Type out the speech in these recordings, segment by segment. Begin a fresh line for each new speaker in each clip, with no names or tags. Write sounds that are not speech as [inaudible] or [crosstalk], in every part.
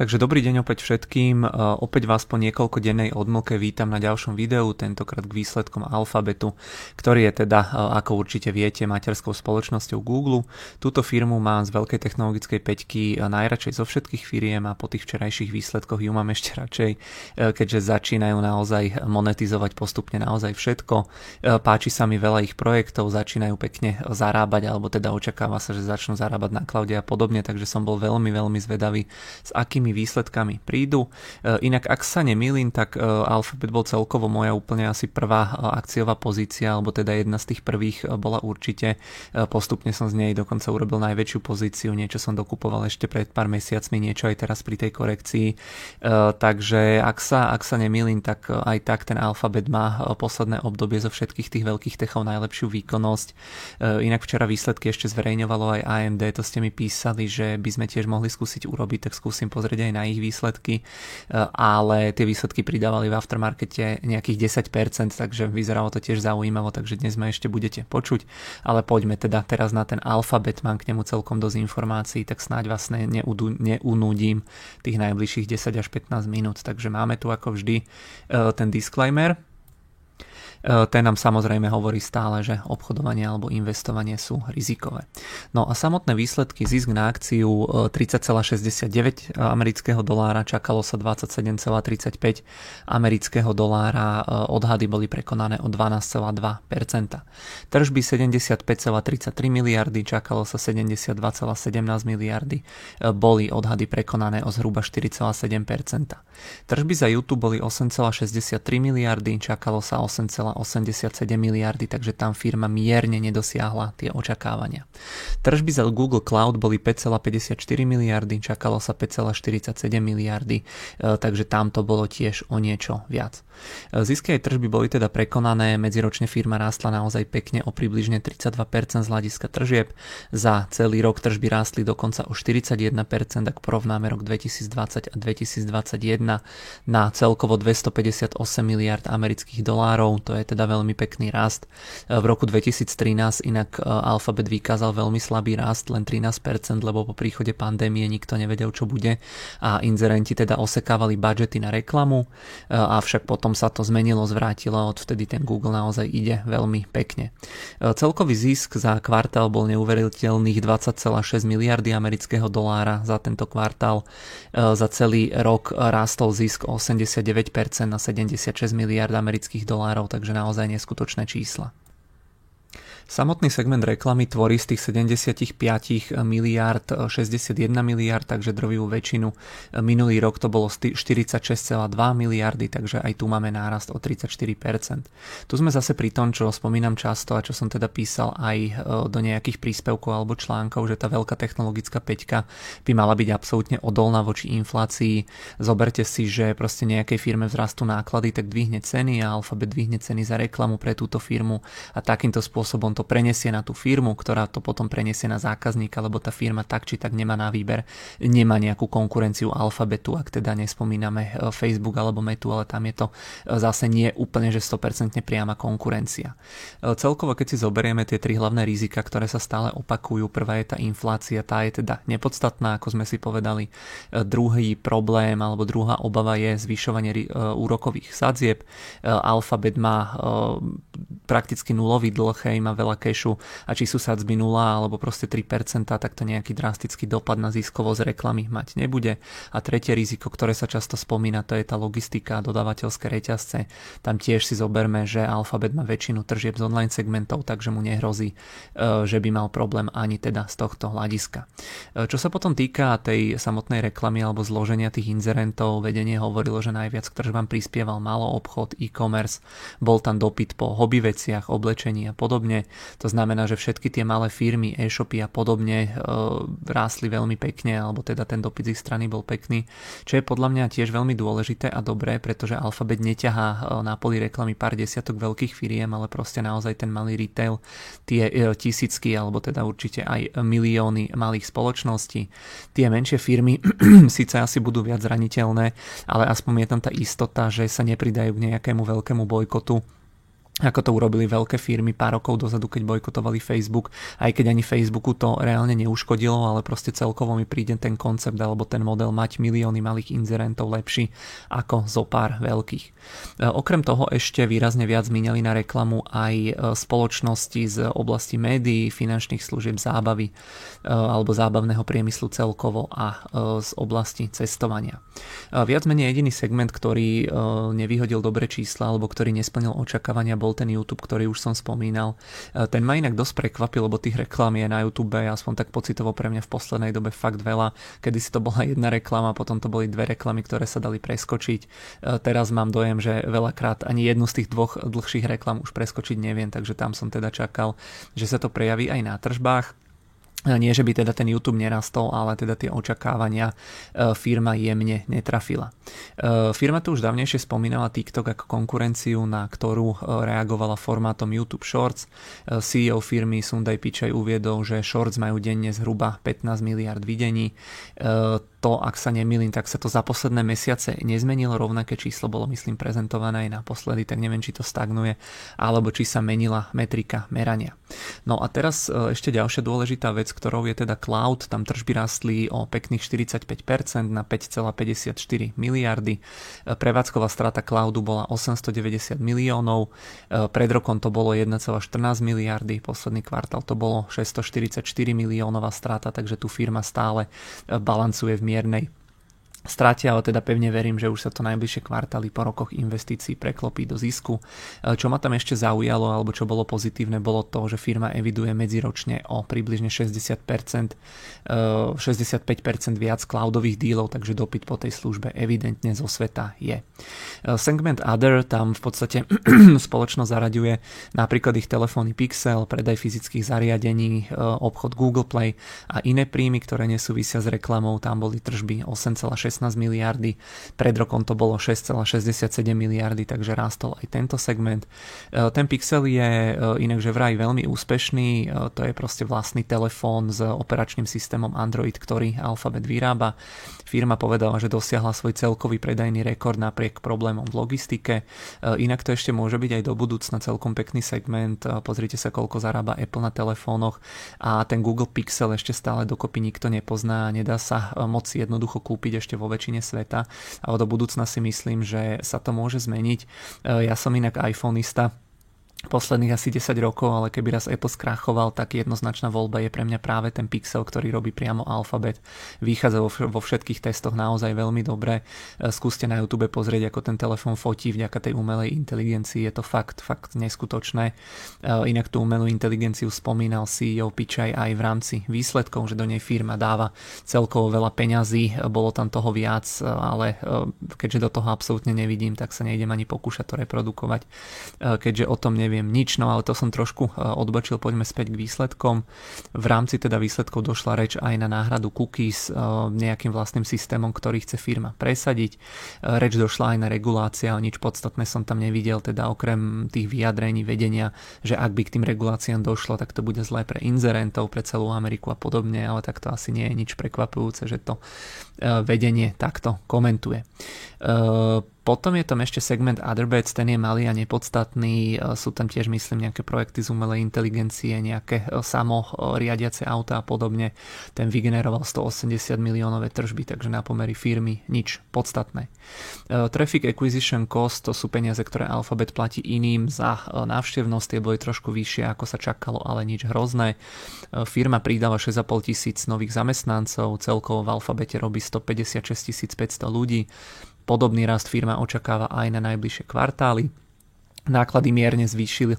Takže dobrý deň opäť všetkým. E, opäť vás po niekoľko dennej odmlke vítam na ďalšom videu, tentokrát k výsledkom Alfabetu, ktorý je teda, e, ako určite viete, materskou spoločnosťou Google. Túto firmu mám z veľkej technologickej peťky najradšej zo všetkých firiem a po tých včerajších výsledkoch ju mám ešte radšej, e, keďže začínajú naozaj monetizovať postupne naozaj všetko. Páči sa mi veľa ich projektov, začínajú pekne zarábať, alebo teda očakáva sa, že začnú zarábať na cloude a podobne, takže som bol veľmi, veľmi zvedavý, s akými akými výsledkami prídu. E, inak ak sa nemýlim, tak e, Alphabet bol celkovo moja úplne asi prvá e, akciová pozícia, alebo teda jedna z tých prvých bola určite. Postupne som z nej dokonca urobil najväčšiu pozíciu, niečo som dokupoval ešte pred pár mesiacmi, niečo aj teraz pri tej korekcii. Takže ak sa, ak sa nemýlim, tak aj tak ten Alphabet má posledné obdobie zo všetkých tých veľkých techov najlepšiu výkonnosť. Inak včera výsledky ešte zverejňovalo aj AMD, to ste mi písali, že by sme tiež mohli skúsiť urobiť, tak skúsim pozrieť aj na ich výsledky, e, ale tie výsledky pridávali v aftermarkete nejakých 10%, takže vyzeralo to tiež zaujímavo, takže dnes ma ešte budete počuť, ale poďme teda teraz na ten alfabet, mám k nemu celkom dosť informácií, tak snáď vás ne, neunúdim tých najbližších 10 až 15 minút, takže máme tu ako vždy e, ten disclaimer, ten nám samozrejme hovorí stále, že obchodovanie alebo investovanie sú rizikové. No a samotné výsledky, zisk na akciu 30,69 e, amerického dolára, čakalo sa 27,35 amerického dolára, e, odhady boli prekonané o 12,2%. Tržby 75,33 miliardy, čakalo sa 72,17 miliardy, boli odhady prekonané o zhruba 4,7%. Tržby za YouTube boli 8,63 miliardy, čakalo sa 8, 1,87 miliardy, takže tam firma mierne nedosiahla tie očakávania. Tržby za Google Cloud boli 5,54 miliardy, čakalo sa 5,47 miliardy, e, takže tam to bolo tiež o niečo viac. E, zisky aj tržby boli teda prekonané, medziročne firma rástla naozaj pekne o približne 32% z hľadiska tržieb, za celý rok tržby rástli dokonca o 41%, ak porovnáme rok 2020 a 2021 na celkovo 258 miliard amerických dolárov, to je je teda veľmi pekný rast. E, v roku 2013 inak e, Alphabet vykázal veľmi slabý rast, len 13%, lebo po príchode pandémie nikto nevedel, čo bude a inzerenti teda osekávali budžety na reklamu, e, avšak potom sa to zmenilo, zvrátilo a odvtedy ten Google naozaj ide veľmi pekne. Celkový zisk za kvartál bol neuveriteľných 20,6 miliardy amerického dolára za tento kvartál. Za celý rok rástol zisk o 89% na 76 miliard amerických dolárov, takže takže naozaj neskutočné čísla. Samotný segment reklamy tvorí z tých 75 miliard 61 miliard, takže drvivú väčšinu. Minulý rok to bolo 46,2 miliardy, takže aj tu máme nárast o 34%. Tu sme zase pri tom, čo spomínam často a čo som teda písal aj e, do nejakých príspevkov alebo článkov, že tá veľká technologická peťka by mala byť absolútne odolná voči inflácii. Zoberte si, že proste nejakej firme vzrastú náklady, tak dvihne ceny a Alphabet dvihne ceny za reklamu pre túto firmu a takýmto spôsobom to prenesie na tú firmu, ktorá to potom prenesie na zákazníka, lebo tá firma tak či tak nemá na výber, nemá nejakú konkurenciu alfabetu, ak teda nespomíname e, Facebook alebo Metu, ale tam je to e, zase nie úplne, že 100% priama konkurencia. E, celkovo, keď si zoberieme tie tri hlavné rizika, ktoré sa stále opakujú, prvá je tá inflácia, tá je teda nepodstatná, ako sme si povedali. Druhý problém alebo druhá obava je zvyšovanie úrokových sadzieb. Alphabet má prakticky nulový dlh, má veľa kešu a či sú sadzby 0 alebo proste 3%, tak to nejaký drastický dopad na ziskovosť reklamy mať nebude. A tretie riziko, ktoré sa často spomína, to je tá logistika a dodávateľské reťazce. Tam tiež si zoberme, že Alphabet má väčšinu tržieb z online segmentov, takže mu nehrozí, e, že by mal problém ani teda z tohto hľadiska. E, čo sa potom týka tej samotnej reklamy alebo zloženia tých inzerentov, vedenie hovorilo, že najviac k tržbám prispieval malo obchod, e-commerce, bol tam dopyt po hobby veciach, oblečení a podobne. To znamená, že všetky tie malé firmy, e-shopy a podobne e, rástli veľmi pekne, alebo teda ten dopyt z ich strany bol pekný, čo je podľa mňa tiež veľmi dôležité a dobré, pretože Alphabet neťahá e, na poli reklamy pár desiatok veľkých firiem, ale proste naozaj ten malý retail, tie e, tisícky alebo teda určite aj milióny malých spoločností. Tie menšie firmy [clears throat] síce asi budú viac zraniteľné, ale aspoň je tam tá istota, že sa nepridajú k nejakému veľkému bojkotu ako to urobili veľké firmy pár rokov dozadu, keď bojkotovali Facebook, aj keď ani Facebooku to reálne neuškodilo, ale proste celkovo mi príde ten koncept alebo ten model mať milióny malých inzerentov lepší ako zo pár veľkých. E, okrem toho ešte výrazne viac mineli na reklamu aj e, spoločnosti z oblasti médií, finančných služieb, zábavy e, alebo zábavného priemyslu celkovo a z oblasti cestovania. Viac menej jediný segment, ktorý nevyhodil dobré čísla alebo ktorý nesplnil očakávania bol bol ten YouTube, ktorý už som spomínal. E, ten ma inak dosť prekvapil, lebo tých reklám je na YouTube aspoň tak pocitovo pre mňa v poslednej dobe fakt veľa. Kedy si to bola jedna reklama, potom to boli dve reklamy, ktoré sa dali preskočiť. E, teraz mám dojem, že veľakrát ani jednu z tých dvoch dlhších reklam už preskočiť neviem, takže tam som teda čakal, že sa to prejaví aj na tržbách. Nie, že by teda ten YouTube nerastol, ale teda tie očakávania e, firma jemne netrafila. E, firma tu už dávnejšie spomínala TikTok ako konkurenciu, na ktorú e, reagovala formátom YouTube Shorts. CEO firmy Sundai Pichai uviedol, že Shorts majú denne zhruba 15 miliard videní to, ak sa nemýlim, tak sa to za posledné mesiace nezmenilo, rovnaké číslo bolo myslím prezentované aj naposledy, tak neviem, či to stagnuje, alebo či sa menila metrika merania. No a teraz e, ešte ďalšia dôležitá vec, ktorou je teda cloud, tam tržby rastli o pekných 45% na 5,54 miliardy. E, prevádzková strata cloudu bola 890 miliónov, e, pred rokom to bolo 1,14 miliardy, posledný kvartál to bolo 644 miliónová strata, takže tu firma stále balancuje v miernej strate, ale teda pevne verím, že už sa to najbližšie kvartály po rokoch investícií preklopí do zisku. E, čo ma tam ešte zaujalo, alebo čo bolo pozitívne, bolo to, že firma eviduje medziročne o približne 60%, 65% e, viac cloudových dílov, takže dopyt po tej službe evidentne zo sveta je. E, segment Other, tam v podstate [clears throat] spoločnosť zaraďuje napríklad ich telefóny Pixel, predaj fyzických zariadení, obchod Google Play a iné príjmy, ktoré nesúvisia s reklamou, tam boli tržby 8,6 16 miliardy, pred rokom to bolo 6,67 miliardy, takže rástol aj tento segment. E, ten Pixel je e, inak že vraj veľmi úspešný, e, to je proste vlastný telefón s operačným systémom Android, ktorý Alphabet vyrába. Firma povedala, že dosiahla svoj celkový predajný rekord napriek problémom v logistike. Inak to ešte môže byť aj do budúcna celkom pekný segment. Pozrite sa, koľko zarába Apple na telefónoch a ten Google Pixel ešte stále dokopy nikto nepozná a nedá sa moc jednoducho kúpiť ešte vo väčšine sveta, ale do budúcna si myslím, že sa to môže zmeniť. E, ja som inak iPhoneista, posledných asi 10 rokov, ale keby raz Apple skrachoval, tak jednoznačná voľba je pre mňa práve ten Pixel, ktorý robí priamo Alphabet. Vychádza vo, všetkých testoch naozaj veľmi dobre. E, skúste na YouTube pozrieť, ako ten telefón fotí vďaka tej umelej inteligencii. Je to fakt, fakt neskutočné. E, inak tú umelú inteligenciu spomínal CEO Pichaj aj v rámci výsledkov, že do nej firma dáva celkovo veľa peňazí. E, bolo tam toho viac, ale keďže do toho absolútne nevidím, tak sa nejdem ani pokúšať to reprodukovať, keďže o tom neviem neviem nič, no ale to som trošku e, odbočil, poďme späť k výsledkom. V rámci teda výsledkov došla reč aj na náhradu cookies e, nejakým vlastným systémom, ktorý chce firma presadiť. E, reč došla aj na regulácia, nič podstatné som tam nevidel, teda okrem tých vyjadrení vedenia, že ak by k tým reguláciám došlo, tak to bude zlé pre inzerentov, pre celú Ameriku a podobne, ale tak to asi nie je nič prekvapujúce, že to vedenie takto komentuje. Potom je tam ešte segment Otherbets, ten je malý a nepodstatný. E, sú tam tiež, myslím, nejaké projekty z umelej inteligencie, nejaké e, samo riadiace auta a podobne. Ten vygeneroval 180 miliónové tržby, takže na pomery firmy nič podstatné. E, traffic Acquisition Cost to sú peniaze, ktoré Alphabet platí iným za návštevnosť, tie boli trošku vyššie, ako sa čakalo, ale nič hrozné. Firma pridáva 6,5 tisíc nových zamestnancov, celkovo v Alphabete robí 156 500 ľudí. Podobný rast firma očakáva aj na najbližšie kvartály. Náklady mierne zvýšili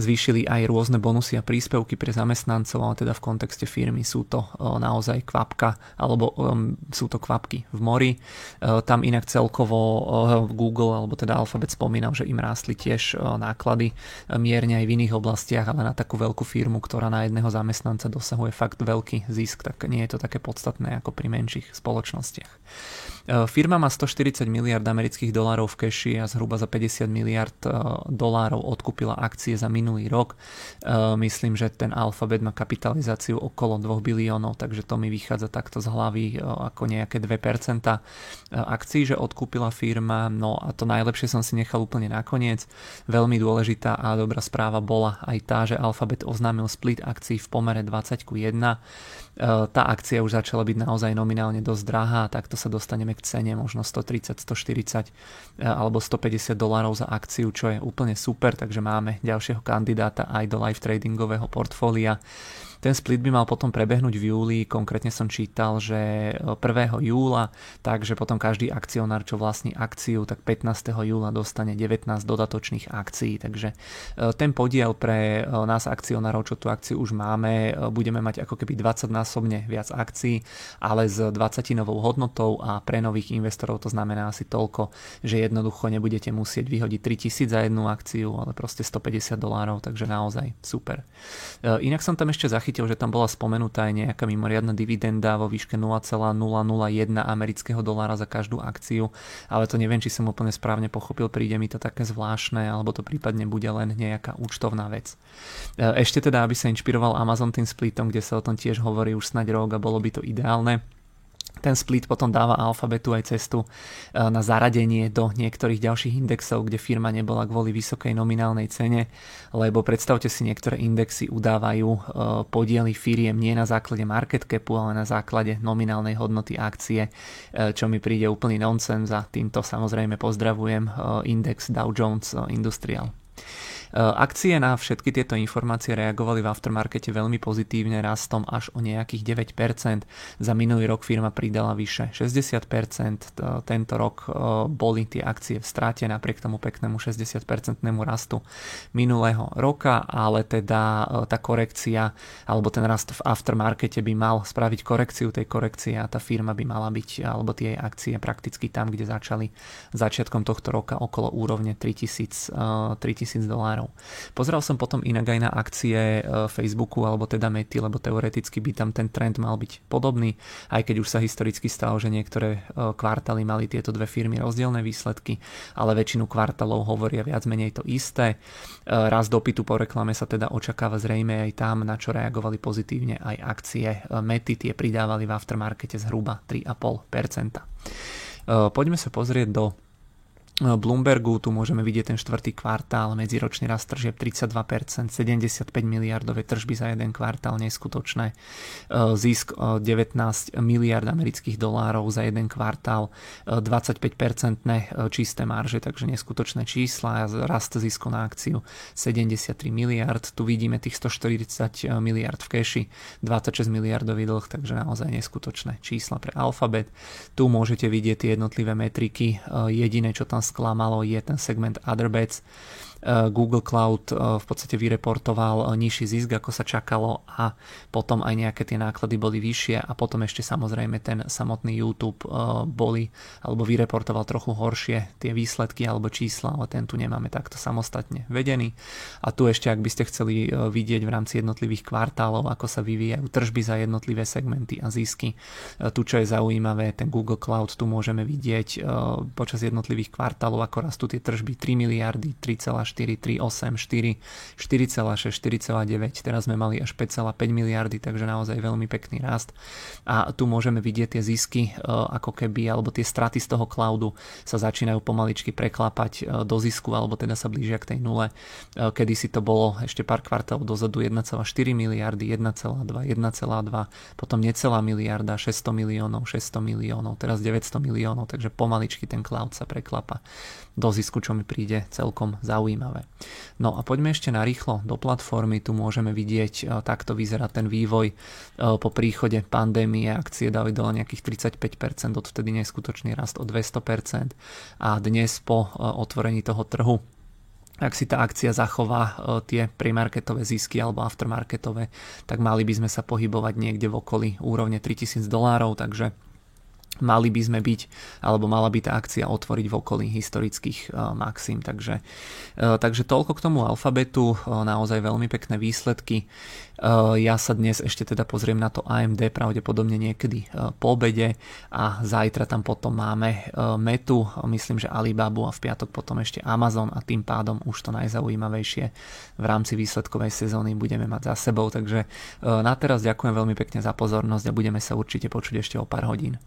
zvýšili aj rôzne bonusy a príspevky pre zamestnancov, ale teda v kontexte firmy sú to naozaj kvapka, alebo um, sú to kvapky v mori. Tam inak celkovo Google, alebo teda Alphabet spomínal, že im rástli tiež náklady mierne aj v iných oblastiach, ale na takú veľkú firmu, ktorá na jedného zamestnanca dosahuje fakt veľký zisk, tak nie je to také podstatné ako pri menších spoločnostiach. Firma má 140 miliard amerických dolárov v keši a zhruba za 50 miliard dolárov odkúpila akcie za minulý rok. Myslím, že ten Alphabet má kapitalizáciu okolo 2 biliónov, takže to mi vychádza takto z hlavy ako nejaké 2% akcií, že odkúpila firma. No a to najlepšie som si nechal úplne nakoniec. Veľmi dôležitá a dobrá správa bola aj tá, že Alphabet oznámil split akcií v pomere 20 ku 1 tá akcia už začala byť naozaj nominálne dosť drahá, takto sa dostaneme k cene možno 130, 140 alebo 150 dolárov za akciu, čo je úplne super, takže máme ďalšieho kandidáta aj do live tradingového portfólia. Ten split by mal potom prebehnúť v júli, konkrétne som čítal, že 1. júla, takže potom každý akcionár, čo vlastní akciu, tak 15. júla dostane 19 dodatočných akcií, takže e, ten podiel pre e, nás akcionárov, čo tú akciu už máme, e, budeme mať ako keby 20 násobne viac akcií, ale s 20 novou hodnotou a pre nových investorov to znamená asi toľko, že jednoducho nebudete musieť vyhodiť 3000 za jednu akciu, ale proste 150 dolárov, takže naozaj super. Inak som tam ešte zachytil zachytil, že tam bola spomenutá aj nejaká mimoriadna dividenda vo výške 0,001 amerického dolára za každú akciu, ale to neviem, či som úplne správne pochopil, príde mi to také zvláštne, alebo to prípadne bude len nejaká účtovná vec. E, ešte teda, aby sa inšpiroval Amazon tým splitom, kde sa o tom tiež hovorí už snaď rok a bolo by to ideálne, ten split potom dáva alfabetu aj cestu e, na zaradenie do niektorých ďalších indexov, kde firma nebola kvôli vysokej nominálnej cene, lebo predstavte si, niektoré indexy udávajú e, podiely firiem nie na základe market capu, ale na základe nominálnej hodnoty akcie, e, čo mi príde úplný nonsens a týmto samozrejme pozdravujem index Dow Jones Industrial. Eh, akcie na všetky tieto informácie reagovali v aftermarkete veľmi pozitívne rastom až o nejakých 9%. Za minulý rok firma pridala vyše 60%. Tento rok eh, boli tie akcie v strate napriek tomu peknému 60% rastu minulého roka, ale teda eh, tá korekcia alebo ten rast v aftermarkete by mal spraviť korekciu tej korekcie a tá firma by mala byť alebo tie akcie prakticky tam, kde začali začiatkom tohto roka okolo úrovne 3000, 3000 dolárov dolárov. Pozeral som potom inak aj na akcie e, Facebooku alebo teda Mety, lebo teoreticky by tam ten trend mal byť podobný, aj keď už sa historicky stalo, že niektoré e, kvartály mali tieto dve firmy rozdielne výsledky, ale väčšinu kvartálov hovoria viac menej to isté. E, raz dopytu po reklame sa teda očakáva zrejme aj tam, na čo reagovali pozitívne aj akcie Mety, tie pridávali v aftermarkete zhruba 3,5%. Poďme sa pozrieť do Bloombergu, tu môžeme vidieť ten štvrtý kvartál, medziročný rast tržieb 32%, 75 miliardové tržby za jeden kvartál, neskutočné. E, zisk 19 e, miliard amerických dolárov za jeden kvartál, 25-percentné e, čisté marže, takže neskutočné čísla, rast zisku na akciu 73 miliard, tu vidíme tých 140 miliard v keši, 26 miliardový dlh, takže naozaj neskutočné čísla pre Alphabet. Tu môžete vidieť tie jednotlivé metriky, jediné čo tam sklamalo, je ten segment Other Bets. Eh, Google Cloud eh, v podstate vyreportoval eh, nižší zisk, ako sa čakalo a potom aj nejaké tie náklady boli vyššie a potom ešte samozrejme ten samotný YouTube boli alebo vyreportoval trochu horšie tie výsledky alebo čísla, ale ten tu nemáme takto samostatne vedený. A tu ešte, ak by ste chceli vidieť v rámci jednotlivých kvartálov, ako sa vyvíjajú tržby za jednotlivé segmenty a zisky, tu čo je zaujímavé, ten Google Cloud tu môžeme vidieť počas jednotlivých kvartálov, ako rastú tie tržby 3 miliardy, 3,6 4, 3, 8, 4, 4,6, 4,9. Teraz sme mali až 5,5 miliardy, takže naozaj veľmi pekný rast. A tu môžeme vidieť tie zisky, e, ako keby, alebo tie straty z toho cloudu sa začínajú pomaličky preklápať e, do zisku, alebo teda sa blížia k tej nule. E, kedy si to bolo ešte pár kvartálov dozadu 1,4 miliardy, 1,2, 1,2, potom necelá miliarda, 600 miliónov, 600 miliónov, teraz 900 miliónov, takže pomaličky ten cloud sa preklapa do zisku, čo mi príde celkom zaujímavé. No a poďme ešte na rýchlo. Do platformy, tu môžeme vidieť, e, takto vyzerá ten vývoj e, po príchode pandémie, akcie dali dole nejakých 35%, odvtedy neskutočný rast o 200% a dnes po e, otvorení toho trhu ak si tá akcia zachová tie premarketové zisky alebo aftermarketové, tak mali by sme sa pohybovať niekde v okolí úrovne 3000 dolárov, takže mali by sme byť, alebo mala by tá akcia otvoriť v okolí historických uh, maxim. Takže, uh, takže toľko k tomu alfabetu, uh, naozaj veľmi pekné výsledky. Ja sa dnes ešte teda pozriem na to AMD pravdepodobne niekedy po obede a zajtra tam potom máme Metu, myslím, že Alibabu a v piatok potom ešte Amazon a tým pádom už to najzaujímavejšie v rámci výsledkovej sezóny budeme mať za sebou. Takže na teraz ďakujem veľmi pekne za pozornosť a budeme sa určite počuť ešte o pár hodín.